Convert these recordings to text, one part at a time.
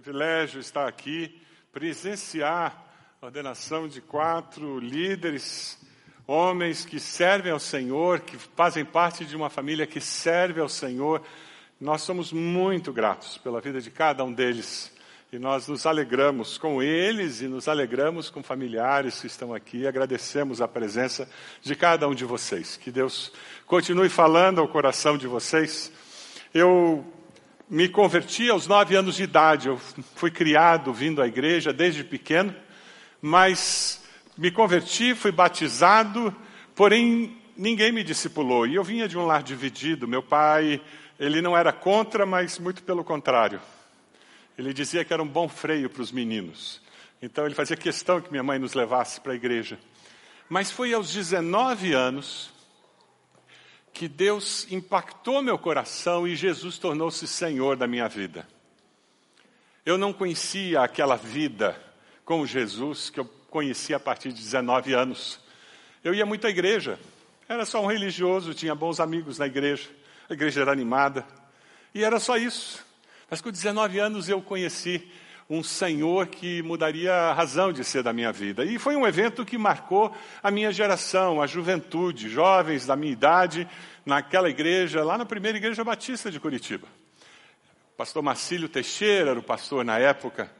Privilégio estar aqui, presenciar a ordenação de quatro líderes, homens que servem ao Senhor, que fazem parte de uma família que serve ao Senhor. Nós somos muito gratos pela vida de cada um deles. E nós nos alegramos com eles e nos alegramos com familiares que estão aqui. Agradecemos a presença de cada um de vocês. Que Deus continue falando ao coração de vocês. Eu me converti aos nove anos de idade. Eu fui criado vindo à igreja desde pequeno, mas me converti, fui batizado, porém ninguém me discipulou. E eu vinha de um lar dividido. Meu pai, ele não era contra, mas muito pelo contrário. Ele dizia que era um bom freio para os meninos. Então ele fazia questão que minha mãe nos levasse para a igreja. Mas foi aos 19 anos que Deus impactou meu coração e Jesus tornou-se Senhor da minha vida. Eu não conhecia aquela vida com Jesus que eu conheci a partir de 19 anos. Eu ia muito à igreja, era só um religioso, tinha bons amigos na igreja, a igreja era animada, e era só isso. Mas com 19 anos eu conheci um Senhor que mudaria a razão de ser da minha vida. E foi um evento que marcou a minha geração, a juventude, jovens da minha idade, naquela igreja, lá na primeira igreja batista de Curitiba. O pastor Marcílio Teixeira era o pastor na época.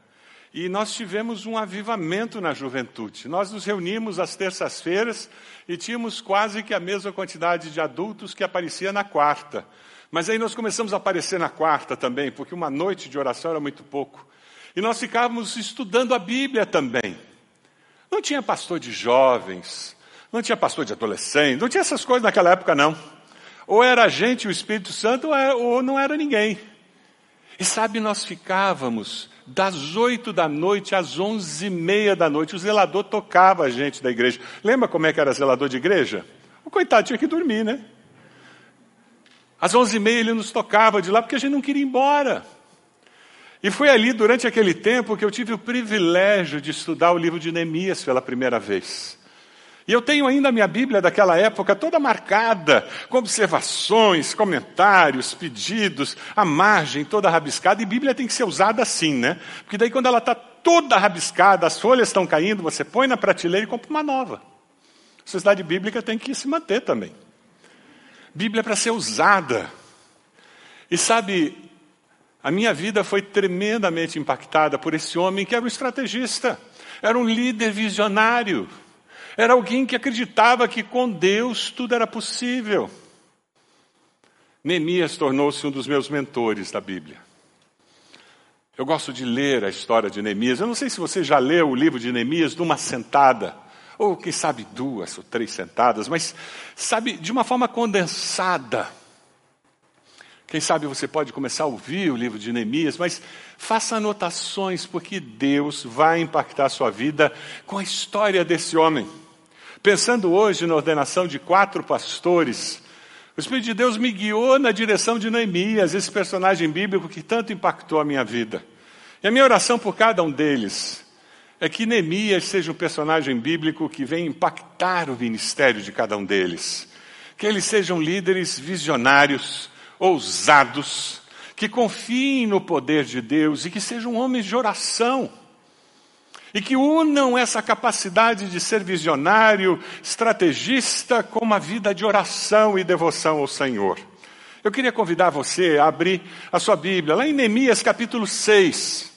E nós tivemos um avivamento na juventude. Nós nos reunimos às terças-feiras e tínhamos quase que a mesma quantidade de adultos que aparecia na quarta. Mas aí nós começamos a aparecer na quarta também, porque uma noite de oração era muito pouco. E nós ficávamos estudando a Bíblia também. Não tinha pastor de jovens, não tinha pastor de adolescentes, não tinha essas coisas naquela época, não. Ou era a gente, o Espírito Santo, ou, era, ou não era ninguém. E sabe, nós ficávamos das oito da noite às onze e meia da noite. O zelador tocava a gente da igreja. Lembra como é que era zelador de igreja? O coitado tinha que dormir, né? Às onze e meia ele nos tocava de lá porque a gente não queria ir embora. E foi ali, durante aquele tempo, que eu tive o privilégio de estudar o livro de Neemias pela primeira vez. E eu tenho ainda a minha Bíblia daquela época toda marcada, com observações, comentários, pedidos, a margem toda rabiscada. E Bíblia tem que ser usada assim, né? Porque daí, quando ela está toda rabiscada, as folhas estão caindo, você põe na prateleira e compra uma nova. A sociedade bíblica tem que se manter também. Bíblia é para ser usada. E sabe, a minha vida foi tremendamente impactada por esse homem que era um estrategista, era um líder visionário, era alguém que acreditava que com Deus tudo era possível. Neemias tornou-se um dos meus mentores da Bíblia. Eu gosto de ler a história de Neemias. Eu não sei se você já leu o livro de Neemias de uma sentada, ou quem sabe duas ou três sentadas, mas sabe, de uma forma condensada. Quem sabe você pode começar a ouvir o livro de Neemias, mas faça anotações, porque Deus vai impactar a sua vida com a história desse homem. Pensando hoje na ordenação de quatro pastores, o Espírito de Deus me guiou na direção de Neemias, esse personagem bíblico que tanto impactou a minha vida. E a minha oração por cada um deles é que Neemias seja um personagem bíblico que venha impactar o ministério de cada um deles. Que eles sejam líderes visionários, ousados, que confiem no poder de Deus e que sejam homens de oração. E que unam essa capacidade de ser visionário, estrategista, com uma vida de oração e devoção ao Senhor. Eu queria convidar você a abrir a sua Bíblia, lá em Neemias capítulo 6.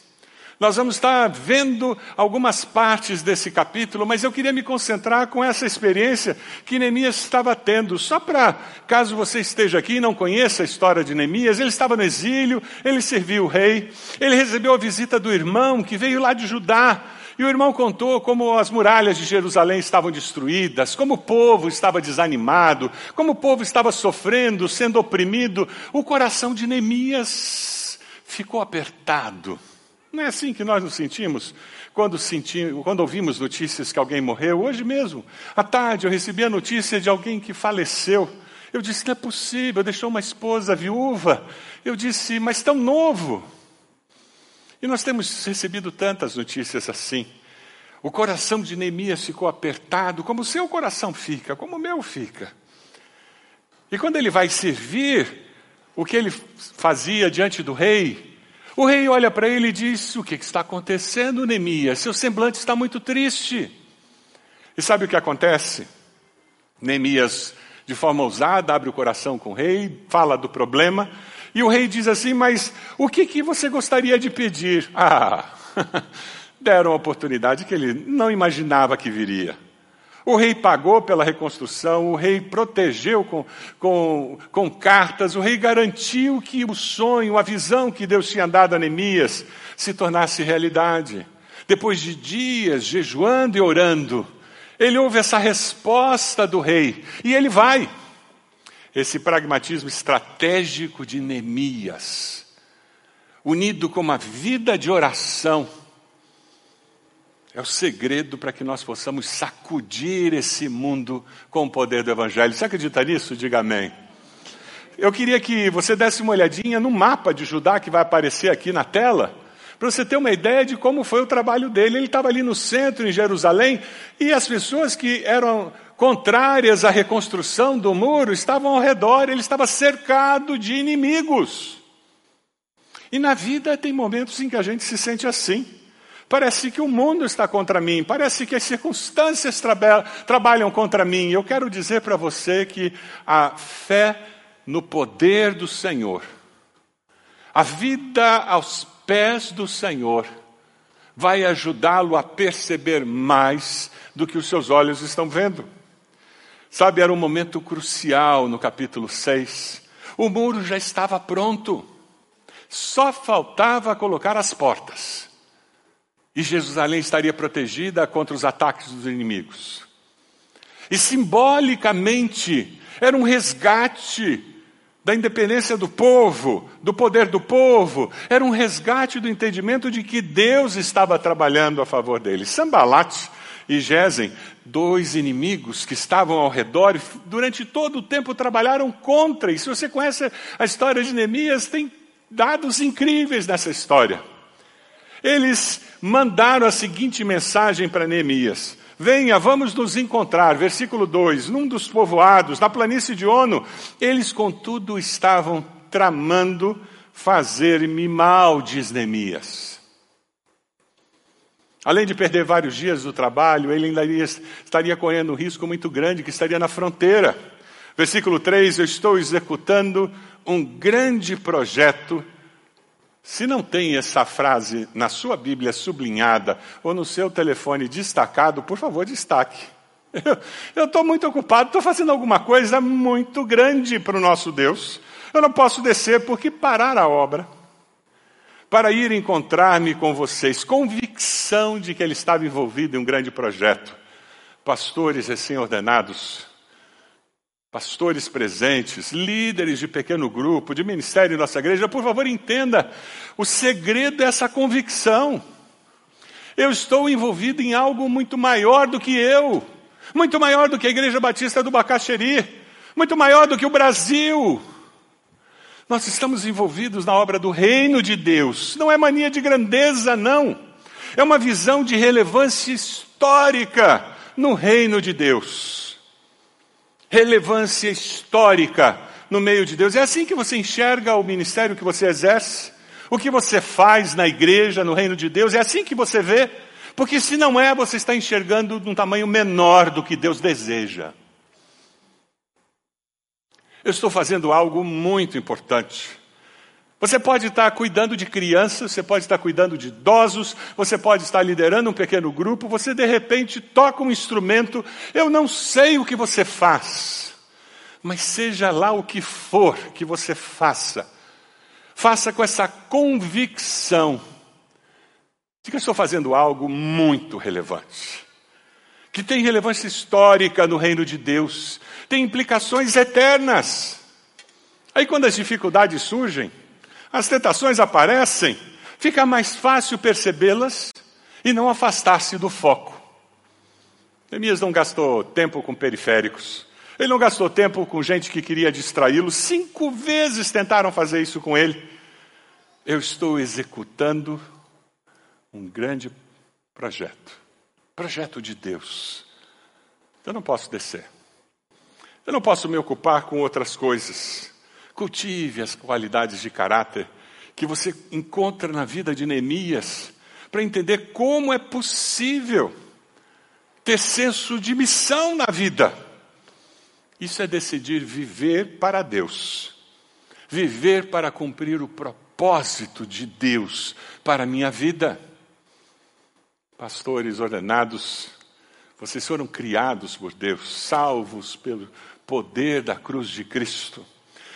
Nós vamos estar vendo algumas partes desse capítulo, mas eu queria me concentrar com essa experiência que Neemias estava tendo. Só para, caso você esteja aqui e não conheça a história de Neemias, ele estava no exílio, ele serviu o rei, ele recebeu a visita do irmão que veio lá de Judá. E o irmão contou como as muralhas de Jerusalém estavam destruídas, como o povo estava desanimado, como o povo estava sofrendo, sendo oprimido. O coração de Neemias ficou apertado. Não é assim que nós nos sentimos quando, sentimos, quando ouvimos notícias que alguém morreu? Hoje mesmo, à tarde, eu recebi a notícia de alguém que faleceu. Eu disse: não é possível, deixou uma esposa viúva. Eu disse: mas tão novo. E nós temos recebido tantas notícias assim. O coração de Neemias ficou apertado, como o seu coração fica, como o meu fica. E quando ele vai servir, o que ele fazia diante do rei, O rei olha para ele e diz: O que está acontecendo, Neemias? Seu semblante está muito triste. E sabe o que acontece? Neemias, de forma ousada, abre o coração com o rei, fala do problema, e o rei diz assim: Mas o que, que você gostaria de pedir? Ah, deram uma oportunidade que ele não imaginava que viria. O rei pagou pela reconstrução, o rei protegeu com, com, com cartas, o rei garantiu que o sonho, a visão que Deus tinha dado a Neemias se tornasse realidade. Depois de dias jejuando e orando, ele ouve essa resposta do rei e ele vai. Esse pragmatismo estratégico de Neemias, unido com uma vida de oração, é o segredo para que nós possamos sacudir esse mundo com o poder do Evangelho. Você acredita nisso? Diga amém. Eu queria que você desse uma olhadinha no mapa de Judá que vai aparecer aqui na tela, para você ter uma ideia de como foi o trabalho dele. Ele estava ali no centro, em Jerusalém, e as pessoas que eram contrárias à reconstrução do muro estavam ao redor, ele estava cercado de inimigos. E na vida tem momentos em que a gente se sente assim. Parece que o mundo está contra mim, parece que as circunstâncias traba trabalham contra mim. Eu quero dizer para você que a fé no poder do Senhor, a vida aos pés do Senhor, vai ajudá-lo a perceber mais do que os seus olhos estão vendo. Sabe, era um momento crucial no capítulo 6. O muro já estava pronto, só faltava colocar as portas e Jerusalém estaria protegida contra os ataques dos inimigos. E simbolicamente era um resgate da independência do povo, do poder do povo, era um resgate do entendimento de que Deus estava trabalhando a favor deles. Sambalat e Gesem, dois inimigos que estavam ao redor, durante todo o tempo trabalharam contra. E se você conhece a história de Neemias, tem dados incríveis nessa história. Eles mandaram a seguinte mensagem para Neemias: Venha, vamos nos encontrar. Versículo 2: Num dos povoados, na planície de Ono, eles, contudo, estavam tramando fazer-me mal, diz Neemias. Além de perder vários dias do trabalho, ele ainda estaria correndo um risco muito grande, que estaria na fronteira. Versículo 3: Eu estou executando um grande projeto se não tem essa frase na sua Bíblia sublinhada ou no seu telefone destacado, por favor, destaque. Eu estou muito ocupado, estou fazendo alguma coisa muito grande para o nosso Deus. Eu não posso descer porque parar a obra para ir encontrar-me com vocês, convicção de que ele estava envolvido em um grande projeto. Pastores recém-ordenados, pastores presentes, líderes de pequeno grupo, de ministério em nossa igreja, por favor, entenda, o segredo é essa convicção. Eu estou envolvido em algo muito maior do que eu, muito maior do que a Igreja Batista do Bacaxeri, muito maior do que o Brasil. Nós estamos envolvidos na obra do reino de Deus. Não é mania de grandeza, não. É uma visão de relevância histórica no reino de Deus relevância histórica no meio de Deus. É assim que você enxerga o ministério que você exerce, o que você faz na igreja, no reino de Deus. É assim que você vê, porque se não é, você está enxergando num tamanho menor do que Deus deseja. Eu estou fazendo algo muito importante. Você pode estar cuidando de crianças, você pode estar cuidando de idosos, você pode estar liderando um pequeno grupo, você de repente toca um instrumento, eu não sei o que você faz, mas seja lá o que for que você faça, faça com essa convicção de que eu estou fazendo algo muito relevante, que tem relevância histórica no reino de Deus, tem implicações eternas. Aí quando as dificuldades surgem, as tentações aparecem, fica mais fácil percebê-las e não afastar-se do foco. Neemias não gastou tempo com periféricos. Ele não gastou tempo com gente que queria distraí-lo. Cinco vezes tentaram fazer isso com ele. Eu estou executando um grande projeto projeto de Deus. Eu não posso descer. Eu não posso me ocupar com outras coisas. Cultive as qualidades de caráter que você encontra na vida de Neemias para entender como é possível ter senso de missão na vida. Isso é decidir viver para Deus, viver para cumprir o propósito de Deus para a minha vida. Pastores ordenados, vocês foram criados por Deus, salvos pelo poder da cruz de Cristo.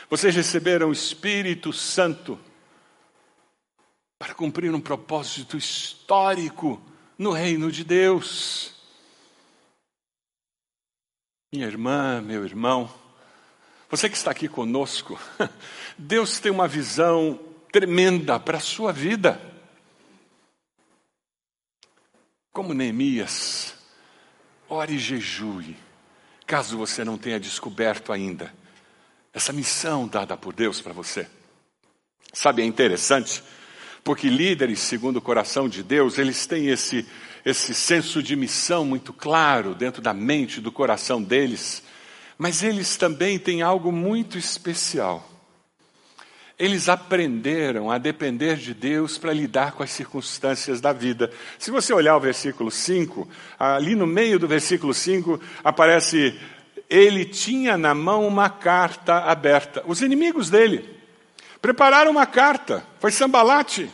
Vocês receberam o Espírito Santo para cumprir um propósito histórico no reino de Deus. Minha irmã, meu irmão, você que está aqui conosco, Deus tem uma visão tremenda para a sua vida. Como Neemias, ore e jejue, caso você não tenha descoberto ainda essa missão dada por Deus para você. Sabe, é interessante porque líderes, segundo o coração de Deus, eles têm esse, esse senso de missão muito claro dentro da mente, do coração deles, mas eles também têm algo muito especial. Eles aprenderam a depender de Deus para lidar com as circunstâncias da vida. Se você olhar o versículo 5, ali no meio do versículo 5 aparece: ele tinha na mão uma carta aberta. Os inimigos dele Prepararam uma carta, foi Sambalate.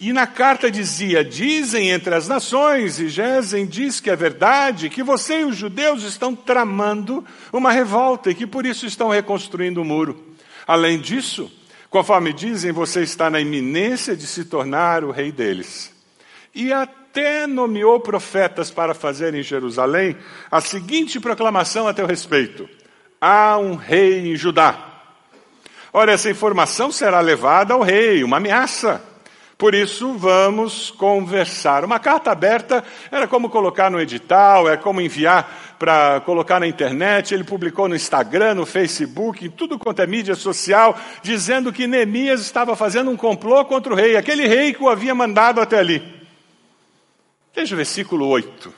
E na carta dizia: Dizem entre as nações, e Gesem diz que é verdade, que você e os judeus estão tramando uma revolta e que por isso estão reconstruindo o muro. Além disso, conforme dizem, você está na iminência de se tornar o rei deles. E até nomeou profetas para fazer em Jerusalém a seguinte proclamação a teu respeito: Há um rei em Judá Ora, essa informação será levada ao rei, uma ameaça. Por isso, vamos conversar. Uma carta aberta era como colocar no edital, é como enviar para colocar na internet. Ele publicou no Instagram, no Facebook, em tudo quanto é mídia social, dizendo que Neemias estava fazendo um complô contra o rei, aquele rei que o havia mandado até ali. Veja o versículo 8.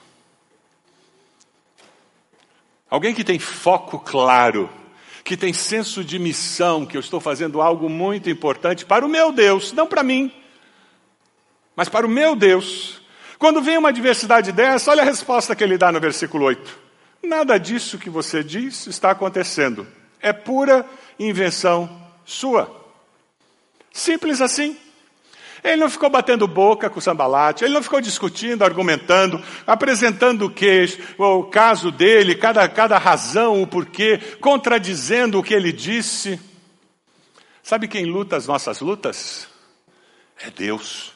Alguém que tem foco claro que tem senso de missão, que eu estou fazendo algo muito importante para o meu Deus, não para mim, mas para o meu Deus. Quando vem uma adversidade dessa, olha a resposta que ele dá no versículo 8. Nada disso que você diz está acontecendo. É pura invenção sua. Simples assim. Ele não ficou batendo boca com o sambalate, ele não ficou discutindo, argumentando, apresentando o que, o caso dele, cada, cada razão, o porquê, contradizendo o que ele disse. Sabe quem luta as nossas lutas? É Deus.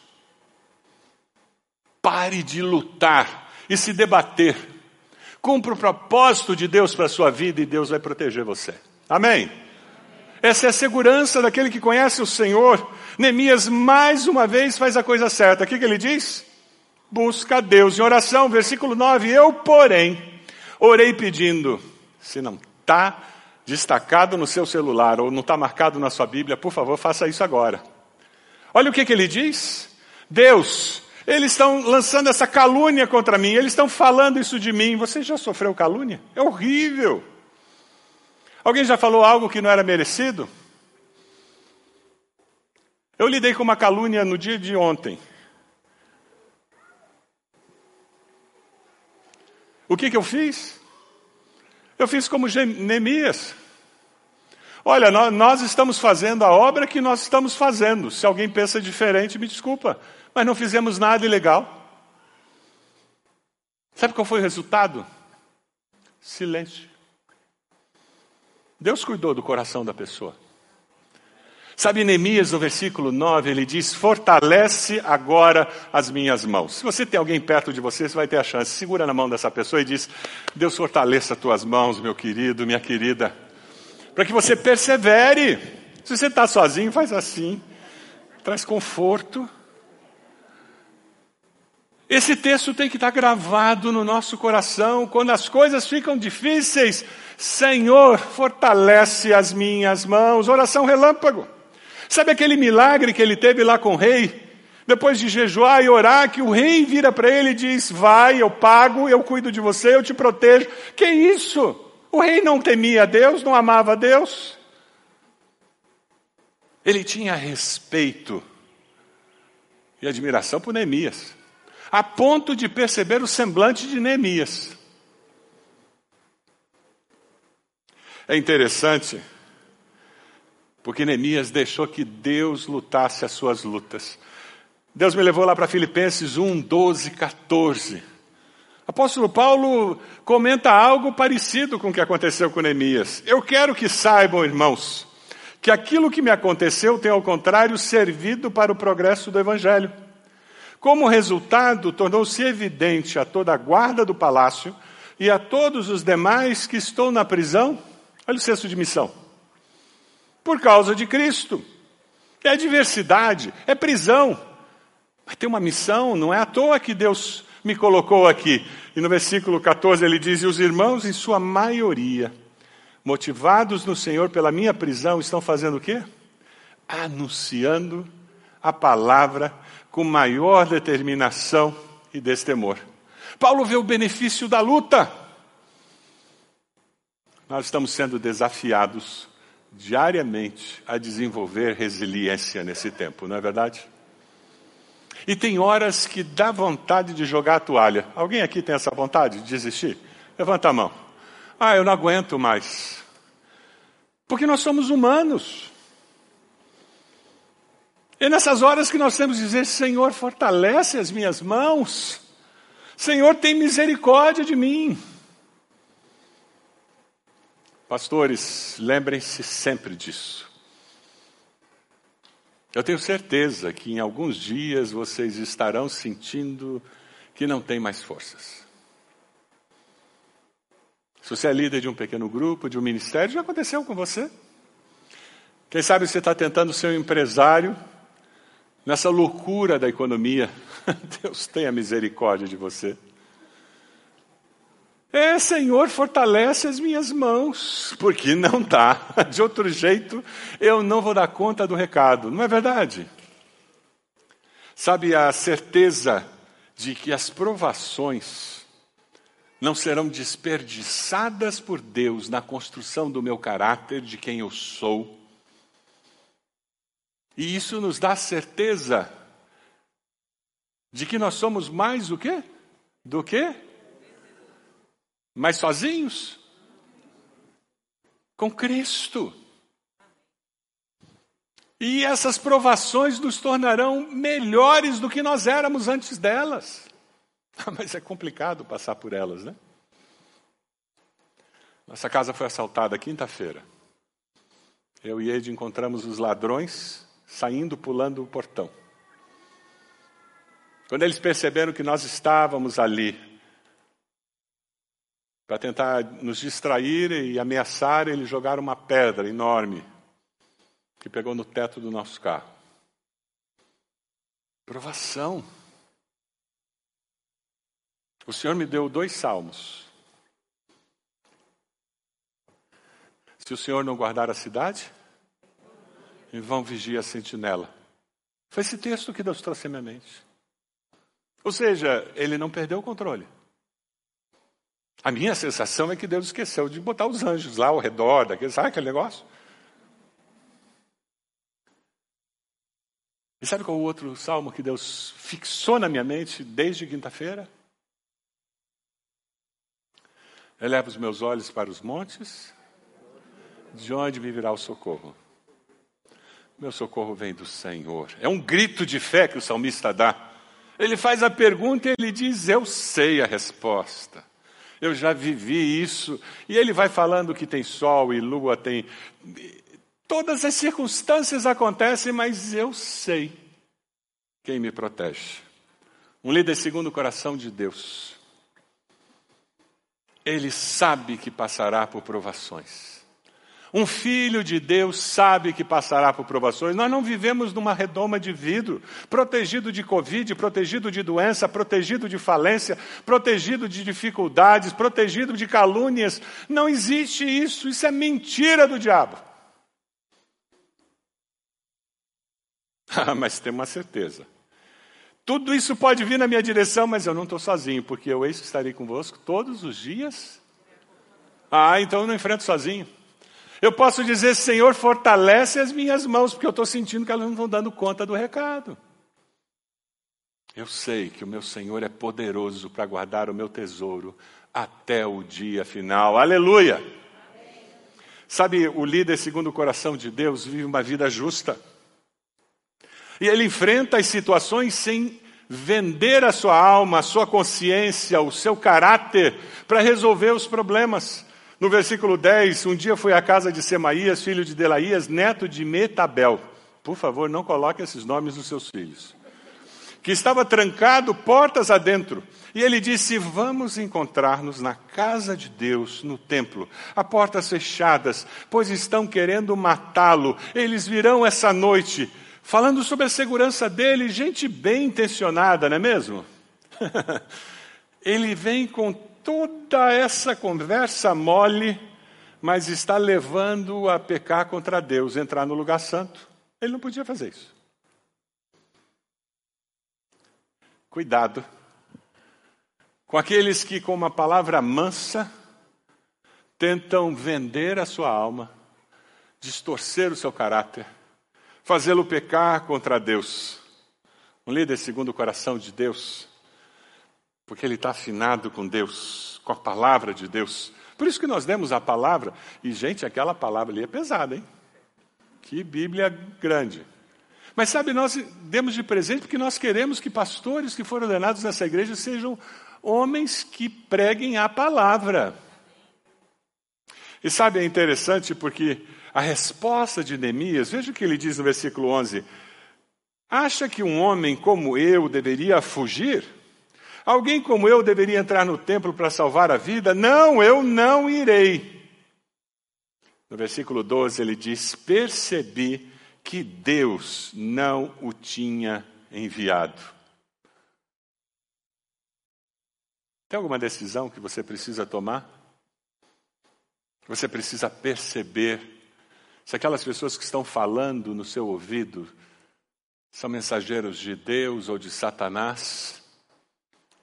Pare de lutar e se debater. Cumpra o propósito de Deus para a sua vida e Deus vai proteger você. Amém? Essa é a segurança daquele que conhece o Senhor. Neemias mais uma vez faz a coisa certa. O que, que ele diz? Busca a Deus em oração. Versículo 9. Eu, porém, orei pedindo. Se não está destacado no seu celular ou não está marcado na sua Bíblia, por favor, faça isso agora. Olha o que, que ele diz. Deus, eles estão lançando essa calúnia contra mim, eles estão falando isso de mim. Você já sofreu calúnia? É horrível. Alguém já falou algo que não era merecido? Eu lidei com uma calúnia no dia de ontem. O que, que eu fiz? Eu fiz como Neemias. Olha, nós estamos fazendo a obra que nós estamos fazendo. Se alguém pensa diferente, me desculpa, mas não fizemos nada ilegal. Sabe qual foi o resultado? Silêncio. Deus cuidou do coração da pessoa. Sabe, Neemias, no versículo 9, ele diz: Fortalece agora as minhas mãos. Se você tem alguém perto de você, você vai ter a chance. Segura na mão dessa pessoa e diz: Deus fortaleça as tuas mãos, meu querido, minha querida, para que você persevere. Se você está sozinho, faz assim, traz conforto. Esse texto tem que estar gravado no nosso coração quando as coisas ficam difíceis. Senhor, fortalece as minhas mãos. Oração relâmpago. Sabe aquele milagre que ele teve lá com o rei? Depois de jejuar e orar, que o rei vira para ele e diz: Vai, eu pago, eu cuido de você, eu te protejo. Que isso? O rei não temia Deus, não amava Deus? Ele tinha respeito e admiração por Neemias, a ponto de perceber o semblante de Neemias. É interessante, porque Neemias deixou que Deus lutasse as suas lutas. Deus me levou lá para Filipenses 1, 12, 14. Apóstolo Paulo comenta algo parecido com o que aconteceu com Neemias. Eu quero que saibam, irmãos, que aquilo que me aconteceu tem, ao contrário, servido para o progresso do Evangelho. Como resultado, tornou-se evidente a toda a guarda do palácio e a todos os demais que estou na prisão Olha o senso de missão. Por causa de Cristo. É diversidade, é prisão. Mas tem uma missão, não é à toa que Deus me colocou aqui. E no versículo 14 ele diz: E os irmãos, em sua maioria, motivados no Senhor pela minha prisão, estão fazendo o quê? Anunciando a palavra com maior determinação e destemor. Paulo vê o benefício da luta. Nós estamos sendo desafiados diariamente a desenvolver resiliência nesse tempo, não é verdade? E tem horas que dá vontade de jogar a toalha. Alguém aqui tem essa vontade de desistir? Levanta a mão. Ah, eu não aguento mais. Porque nós somos humanos. É nessas horas que nós temos que dizer: Senhor, fortalece as minhas mãos. Senhor, tem misericórdia de mim. Pastores, lembrem-se sempre disso. Eu tenho certeza que em alguns dias vocês estarão sentindo que não tem mais forças. Se você é líder de um pequeno grupo, de um ministério, já aconteceu com você. Quem sabe você está tentando ser um empresário nessa loucura da economia. Deus tenha misericórdia de você. É, Senhor, fortalece as minhas mãos, porque não dá. De outro jeito, eu não vou dar conta do recado. Não é verdade? Sabe a certeza de que as provações não serão desperdiçadas por Deus na construção do meu caráter, de quem eu sou. E isso nos dá certeza de que nós somos mais o quê? Do que? Mas sozinhos? Com Cristo. E essas provações nos tornarão melhores do que nós éramos antes delas. Mas é complicado passar por elas, né? Nossa casa foi assaltada quinta-feira. Eu e Ed encontramos os ladrões saindo pulando o portão. Quando eles perceberam que nós estávamos ali, para tentar nos distrair e ameaçar, eles jogaram uma pedra enorme que pegou no teto do nosso carro. Provação. O Senhor me deu dois salmos. Se o Senhor não guardar a cidade, em vão vigia a sentinela. Foi esse texto que Deus trouxe à minha mente. Ou seja, ele não perdeu o controle. A minha sensação é que Deus esqueceu de botar os anjos lá ao redor daquele, sabe aquele negócio? E sabe qual é o outro salmo que Deus fixou na minha mente desde quinta-feira? Eleva os meus olhos para os montes, de onde me virá o socorro? Meu socorro vem do Senhor. É um grito de fé que o salmista dá. Ele faz a pergunta e ele diz: Eu sei a resposta eu já vivi isso. E ele vai falando que tem sol e lua, tem. Todas as circunstâncias acontecem, mas eu sei quem me protege. Um líder segundo o coração de Deus. Ele sabe que passará por provações. Um filho de Deus sabe que passará por provações. Nós não vivemos numa redoma de vidro, protegido de Covid, protegido de doença, protegido de falência, protegido de dificuldades, protegido de calúnias. Não existe isso. Isso é mentira do diabo. Ah, mas tem uma certeza. Tudo isso pode vir na minha direção, mas eu não estou sozinho, porque eu eis que estarei convosco todos os dias. Ah, então eu não enfrento sozinho. Eu posso dizer, Senhor, fortalece as minhas mãos, porque eu estou sentindo que elas não estão dando conta do recado. Eu sei que o meu Senhor é poderoso para guardar o meu tesouro até o dia final. Aleluia! Sabe, o líder, segundo o coração de Deus, vive uma vida justa. E ele enfrenta as situações sem vender a sua alma, a sua consciência, o seu caráter para resolver os problemas. No versículo 10, um dia fui à casa de Semaías, filho de Delaías, neto de Metabel. Por favor, não coloque esses nomes dos seus filhos. Que estava trancado portas adentro. E ele disse: Vamos encontrar-nos na casa de Deus, no templo, a portas fechadas, pois estão querendo matá-lo. Eles virão essa noite falando sobre a segurança dele, gente bem intencionada, não é mesmo? ele vem com toda essa conversa mole, mas está levando a pecar contra Deus, entrar no lugar santo. Ele não podia fazer isso. Cuidado com aqueles que, com uma palavra mansa, tentam vender a sua alma, distorcer o seu caráter fazê-lo pecar contra Deus. Um líder segundo o coração de Deus, porque ele está afinado com Deus, com a palavra de Deus. Por isso que nós demos a palavra, e gente, aquela palavra ali é pesada, hein? Que Bíblia grande. Mas sabe, nós demos de presente porque nós queremos que pastores que foram ordenados nessa igreja sejam homens que preguem a palavra. E sabe, é interessante porque a resposta de Neemias, veja o que ele diz no versículo 11: Acha que um homem como eu deveria fugir? Alguém como eu deveria entrar no templo para salvar a vida? Não, eu não irei. No versículo 12 ele diz: Percebi que Deus não o tinha enviado. Tem alguma decisão que você precisa tomar? Você precisa perceber se aquelas pessoas que estão falando no seu ouvido são mensageiros de Deus ou de Satanás,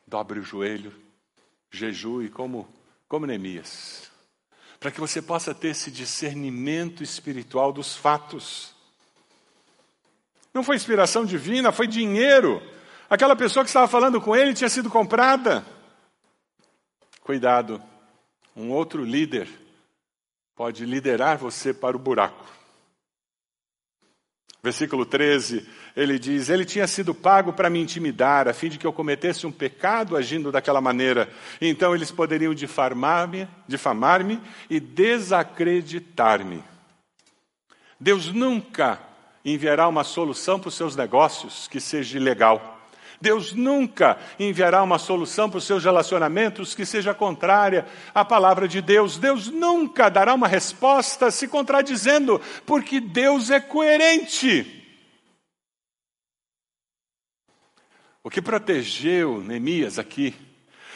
dobre o joelho, jejue como, como Neemias, para que você possa ter esse discernimento espiritual dos fatos. Não foi inspiração divina, foi dinheiro. Aquela pessoa que estava falando com ele tinha sido comprada. Cuidado, um outro líder pode liderar você para o buraco. Versículo 13, ele diz: Ele tinha sido pago para me intimidar, a fim de que eu cometesse um pecado agindo daquela maneira. Então eles poderiam difamar-me difamar e desacreditar-me. Deus nunca enviará uma solução para os seus negócios que seja ilegal. Deus nunca enviará uma solução para os seus relacionamentos que seja contrária à palavra de Deus. Deus nunca dará uma resposta se contradizendo, porque Deus é coerente. O que protegeu Neemias aqui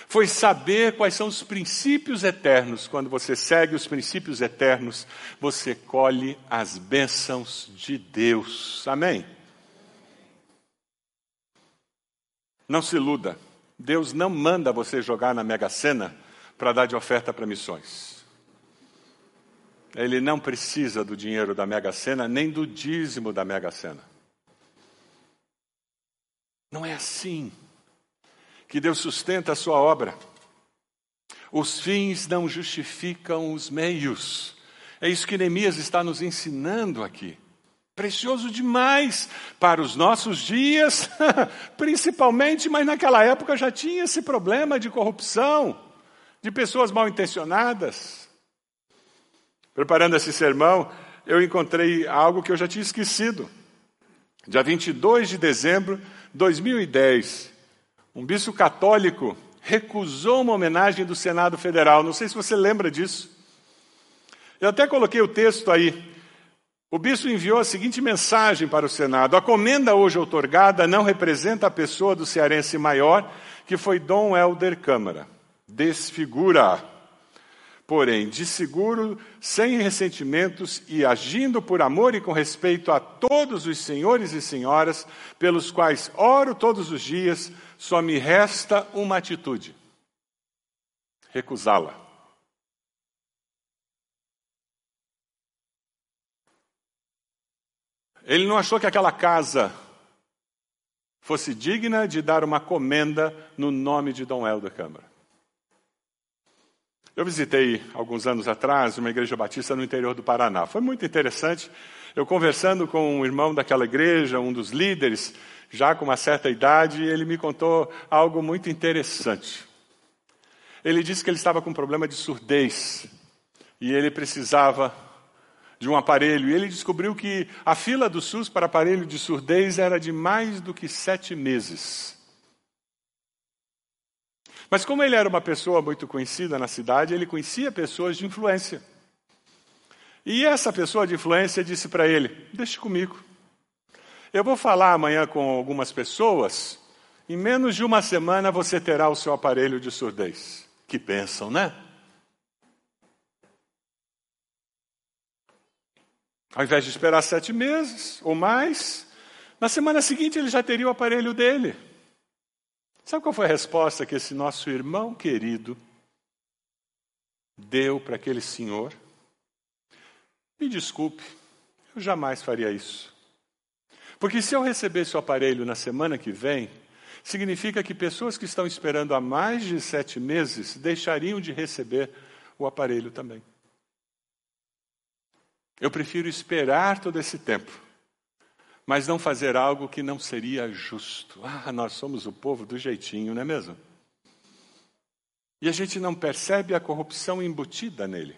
foi saber quais são os princípios eternos. Quando você segue os princípios eternos, você colhe as bênçãos de Deus. Amém? Não se iluda. Deus não manda você jogar na Mega Sena para dar de oferta para missões. Ele não precisa do dinheiro da Mega Sena, nem do dízimo da Mega Sena. Não é assim que Deus sustenta a sua obra. Os fins não justificam os meios. É isso que Neemias está nos ensinando aqui. Precioso demais para os nossos dias, principalmente, mas naquela época já tinha esse problema de corrupção, de pessoas mal intencionadas. Preparando esse sermão, eu encontrei algo que eu já tinha esquecido. Dia 22 de dezembro de 2010, um bispo católico recusou uma homenagem do Senado Federal. Não sei se você lembra disso. Eu até coloquei o texto aí. O bispo enviou a seguinte mensagem para o Senado: A comenda hoje outorgada não representa a pessoa do cearense maior, que foi Dom Helder Câmara. Desfigura. Porém, de seguro, sem ressentimentos e agindo por amor e com respeito a todos os senhores e senhoras pelos quais oro todos os dias, só me resta uma atitude: recusá-la. Ele não achou que aquela casa fosse digna de dar uma comenda no nome de Dom Helder Câmara. Eu visitei alguns anos atrás uma igreja batista no interior do Paraná. Foi muito interessante. Eu conversando com um irmão daquela igreja, um dos líderes, já com uma certa idade, ele me contou algo muito interessante. Ele disse que ele estava com um problema de surdez e ele precisava de um aparelho. E ele descobriu que a fila do SUS para aparelho de surdez era de mais do que sete meses. Mas como ele era uma pessoa muito conhecida na cidade, ele conhecia pessoas de influência. E essa pessoa de influência disse para ele: Deixe comigo. Eu vou falar amanhã com algumas pessoas. Em menos de uma semana você terá o seu aparelho de surdez. Que pensam, né? Ao invés de esperar sete meses ou mais, na semana seguinte ele já teria o aparelho dele. Sabe qual foi a resposta que esse nosso irmão querido deu para aquele senhor? Me desculpe, eu jamais faria isso. Porque se eu recebesse o aparelho na semana que vem, significa que pessoas que estão esperando há mais de sete meses deixariam de receber o aparelho também. Eu prefiro esperar todo esse tempo mas não fazer algo que não seria justo. Ah, nós somos o povo do jeitinho, não é mesmo? E a gente não percebe a corrupção embutida nele.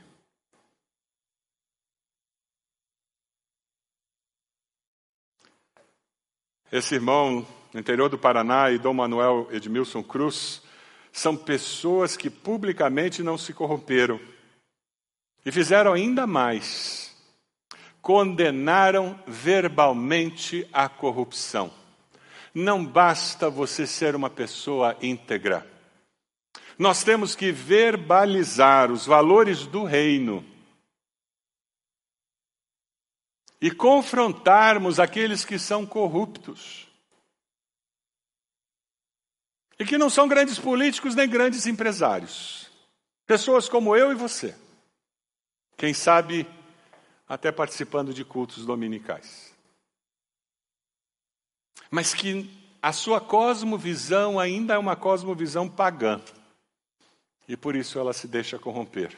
Esse irmão no interior do Paraná e Dom Manuel Edmilson Cruz são pessoas que publicamente não se corromperam e fizeram ainda mais condenaram verbalmente a corrupção. Não basta você ser uma pessoa íntegra. Nós temos que verbalizar os valores do reino e confrontarmos aqueles que são corruptos. E que não são grandes políticos nem grandes empresários. Pessoas como eu e você. Quem sabe até participando de cultos dominicais. Mas que a sua cosmovisão ainda é uma cosmovisão pagã. E por isso ela se deixa corromper.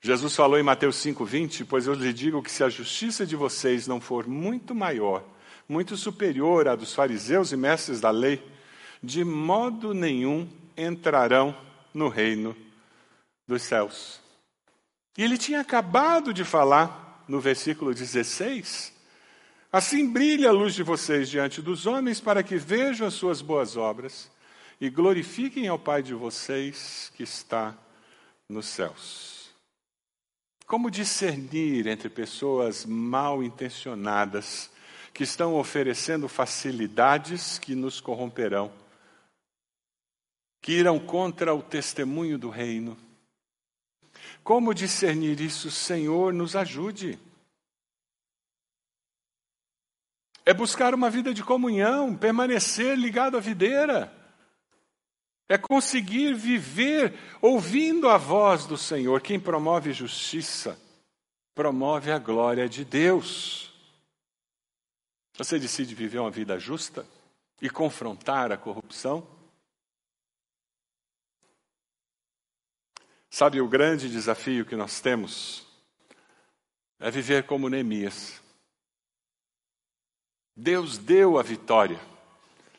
Jesus falou em Mateus 5:20, pois eu lhe digo que se a justiça de vocês não for muito maior, muito superior à dos fariseus e mestres da lei, de modo nenhum entrarão no reino dos céus. E ele tinha acabado de falar no versículo 16: Assim brilha a luz de vocês diante dos homens, para que vejam as suas boas obras e glorifiquem ao Pai de vocês que está nos céus. Como discernir entre pessoas mal intencionadas que estão oferecendo facilidades que nos corromperão, que irão contra o testemunho do reino? Como discernir isso? Senhor, nos ajude. É buscar uma vida de comunhão, permanecer ligado à videira. É conseguir viver ouvindo a voz do Senhor. Quem promove justiça, promove a glória de Deus. Você decide viver uma vida justa e confrontar a corrupção? Sabe, o grande desafio que nós temos é viver como Neemias. Deus deu a vitória.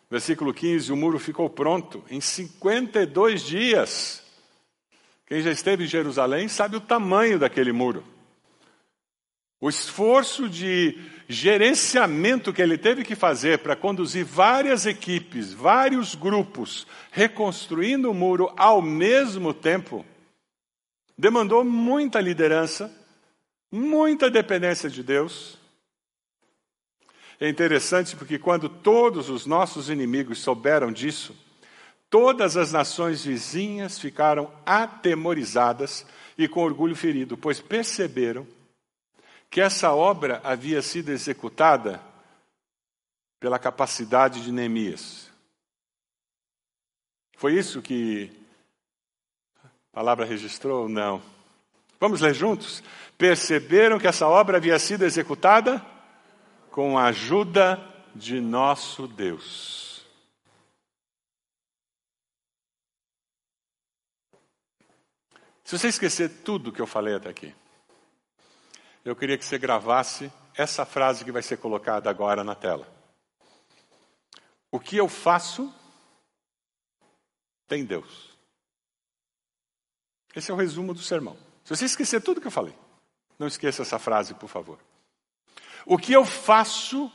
Versículo 15: o muro ficou pronto em 52 dias. Quem já esteve em Jerusalém sabe o tamanho daquele muro. O esforço de gerenciamento que ele teve que fazer para conduzir várias equipes, vários grupos, reconstruindo o muro ao mesmo tempo, demandou muita liderança, muita dependência de Deus. É interessante porque quando todos os nossos inimigos souberam disso, todas as nações vizinhas ficaram atemorizadas e com orgulho ferido, pois perceberam que essa obra havia sido executada pela capacidade de Neemias. Foi isso que palavra registrou? Não. Vamos ler juntos? Perceberam que essa obra havia sido executada com a ajuda de nosso Deus. Se você esquecer tudo que eu falei até aqui, eu queria que você gravasse essa frase que vai ser colocada agora na tela. O que eu faço tem Deus. Esse é o resumo do sermão. Se você esquecer tudo que eu falei, não esqueça essa frase, por favor. O que eu faço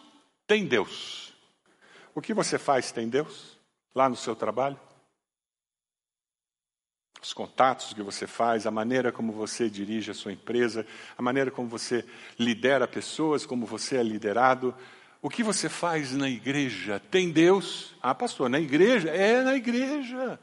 tem Deus. O que você faz tem Deus? Lá no seu trabalho? Os contatos que você faz, a maneira como você dirige a sua empresa, a maneira como você lidera pessoas, como você é liderado. O que você faz na igreja tem Deus? Ah, pastor, na igreja? É na igreja.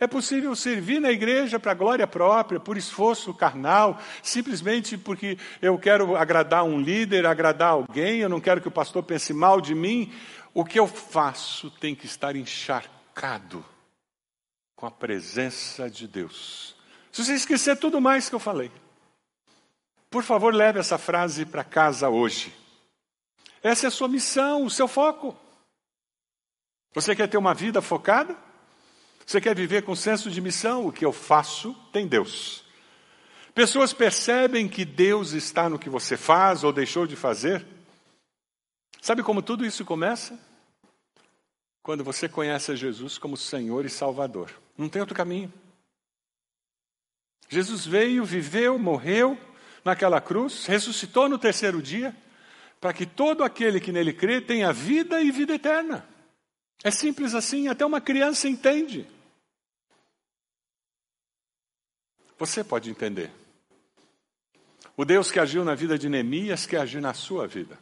É possível servir na igreja para glória própria, por esforço carnal, simplesmente porque eu quero agradar um líder, agradar alguém, eu não quero que o pastor pense mal de mim. O que eu faço tem que estar encharcado com a presença de Deus. Se você esquecer tudo mais que eu falei, por favor, leve essa frase para casa hoje. Essa é a sua missão, o seu foco. Você quer ter uma vida focada? Você quer viver com senso de missão? O que eu faço tem Deus. Pessoas percebem que Deus está no que você faz ou deixou de fazer. Sabe como tudo isso começa? Quando você conhece Jesus como Senhor e Salvador. Não tem outro caminho. Jesus veio, viveu, morreu naquela cruz, ressuscitou no terceiro dia, para que todo aquele que nele crê tenha vida e vida eterna. É simples assim, até uma criança entende. Você pode entender. O Deus que agiu na vida de Neemias quer agir na sua vida,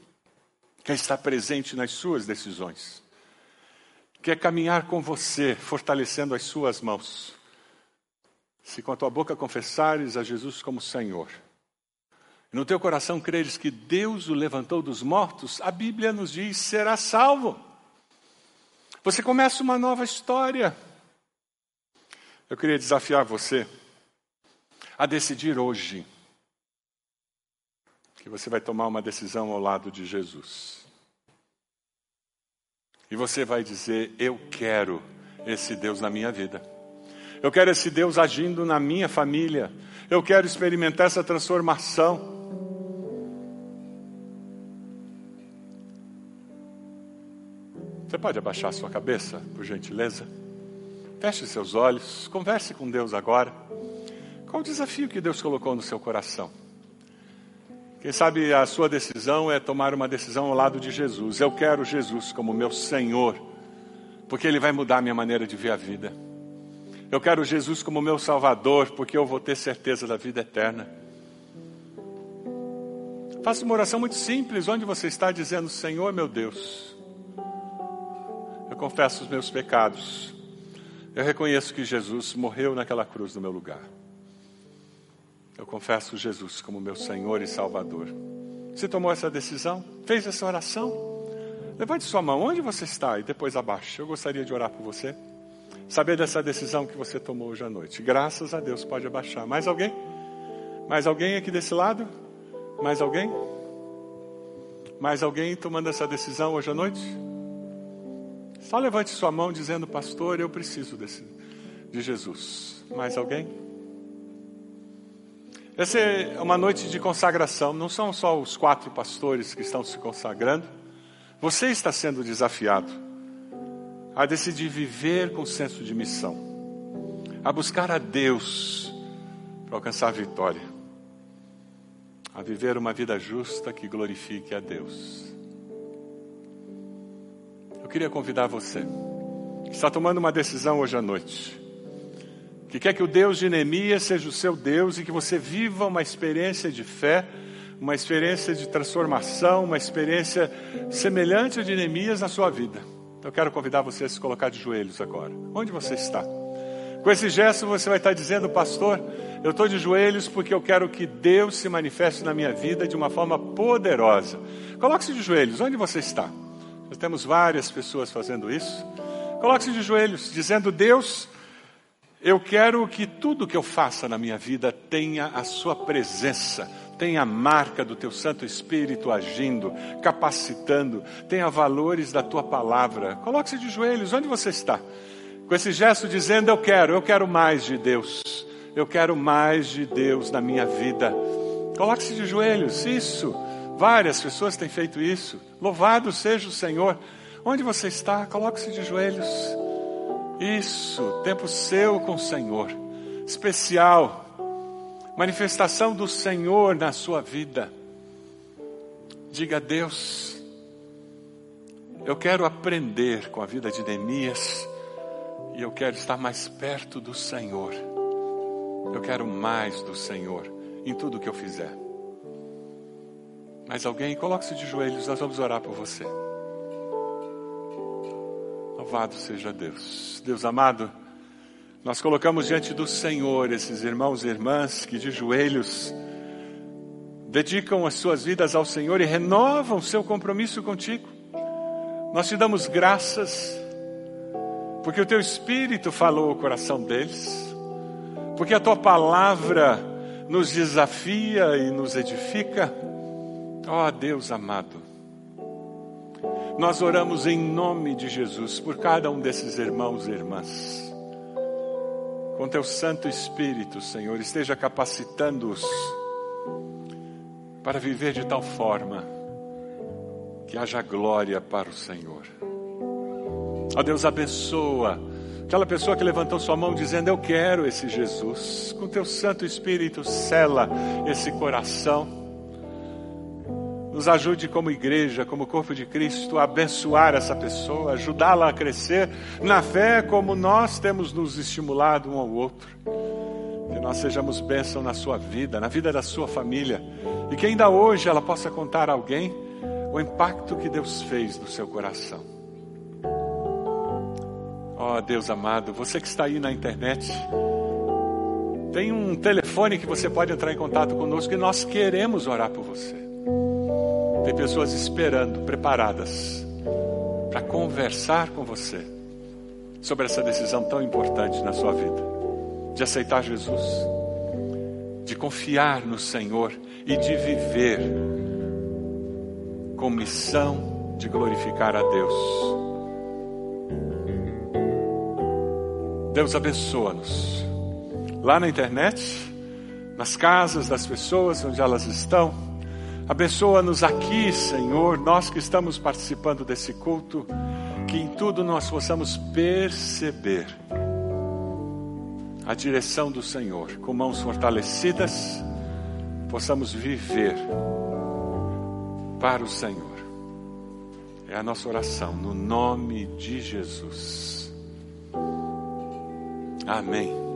quer estar presente nas suas decisões, quer caminhar com você, fortalecendo as suas mãos. Se com a tua boca confessares a Jesus como Senhor, e no teu coração creres que Deus o levantou dos mortos, a Bíblia nos diz: será salvo. Você começa uma nova história. Eu queria desafiar você a decidir hoje que você vai tomar uma decisão ao lado de Jesus. E você vai dizer: Eu quero esse Deus na minha vida. Eu quero esse Deus agindo na minha família. Eu quero experimentar essa transformação. Você pode abaixar sua cabeça, por gentileza? Feche seus olhos, converse com Deus agora. Qual o desafio que Deus colocou no seu coração? Quem sabe a sua decisão é tomar uma decisão ao lado de Jesus. Eu quero Jesus como meu Senhor, porque Ele vai mudar a minha maneira de ver a vida. Eu quero Jesus como meu Salvador, porque eu vou ter certeza da vida eterna. Faça uma oração muito simples, onde você está dizendo: Senhor meu Deus, eu confesso os meus pecados. Eu reconheço que Jesus morreu naquela cruz no meu lugar. Eu confesso Jesus como meu Senhor e Salvador. Você tomou essa decisão? Fez essa oração? Levante sua mão, onde você está? E depois abaixe. Eu gostaria de orar por você. Saber dessa decisão que você tomou hoje à noite. Graças a Deus, pode abaixar. Mais alguém? Mais alguém aqui desse lado? Mais alguém? Mais alguém tomando essa decisão hoje à noite? Só levante sua mão dizendo, pastor, eu preciso desse, de Jesus. Mais alguém? Essa é uma noite de consagração, não são só os quatro pastores que estão se consagrando. Você está sendo desafiado a decidir viver com senso de missão, a buscar a Deus para alcançar a vitória, a viver uma vida justa que glorifique a Deus. Eu queria convidar você, que está tomando uma decisão hoje à noite, que quer que o Deus de Neemias seja o seu Deus e que você viva uma experiência de fé, uma experiência de transformação, uma experiência semelhante a de Neemias na sua vida. Eu quero convidar você a se colocar de joelhos agora. Onde você está? Com esse gesto você vai estar dizendo, pastor, eu estou de joelhos porque eu quero que Deus se manifeste na minha vida de uma forma poderosa. Coloque-se de joelhos, onde você está? Nós temos várias pessoas fazendo isso. Coloque-se de joelhos, dizendo, Deus, eu quero que tudo que eu faça na minha vida tenha a sua presença, tem a marca do teu Santo Espírito agindo, capacitando, tenha valores da tua palavra. Coloque-se de joelhos, onde você está? Com esse gesto dizendo: Eu quero, eu quero mais de Deus, eu quero mais de Deus na minha vida. Coloque-se de joelhos, isso. Várias pessoas têm feito isso. Louvado seja o Senhor. Onde você está? Coloque-se de joelhos. Isso, tempo seu com o Senhor. Especial manifestação do Senhor na sua vida. Diga a Deus, eu quero aprender com a vida de Neemias e eu quero estar mais perto do Senhor. Eu quero mais do Senhor em tudo que eu fizer. Mais alguém? Coloque-se de joelhos, nós vamos orar por você. Louvado seja Deus. Deus amado, nós colocamos diante do Senhor esses irmãos e irmãs que de joelhos dedicam as suas vidas ao Senhor e renovam seu compromisso contigo. Nós te damos graças porque o teu Espírito falou o coração deles, porque a tua palavra nos desafia e nos edifica. Ó oh, Deus amado, nós oramos em nome de Jesus por cada um desses irmãos e irmãs com teu Santo Espírito, Senhor, esteja capacitando-os para viver de tal forma que haja glória para o Senhor. Ó Deus, abençoa aquela pessoa que levantou sua mão dizendo: Eu quero esse Jesus. Com teu Santo Espírito, sela esse coração nos ajude como igreja, como corpo de Cristo, a abençoar essa pessoa, ajudá-la a crescer na fé, como nós temos nos estimulado um ao outro. Que nós sejamos bênção na sua vida, na vida da sua família, e que ainda hoje ela possa contar a alguém o impacto que Deus fez no seu coração. Ó oh, Deus amado, você que está aí na internet, tem um telefone que você pode entrar em contato conosco e nós queremos orar por você. Tem pessoas esperando, preparadas, para conversar com você sobre essa decisão tão importante na sua vida, de aceitar Jesus, de confiar no Senhor e de viver com missão de glorificar a Deus. Deus abençoa-nos. Lá na internet, nas casas das pessoas onde elas estão, Abençoa-nos aqui, Senhor, nós que estamos participando desse culto, que em tudo nós possamos perceber a direção do Senhor, com mãos fortalecidas, possamos viver para o Senhor. É a nossa oração, no nome de Jesus. Amém.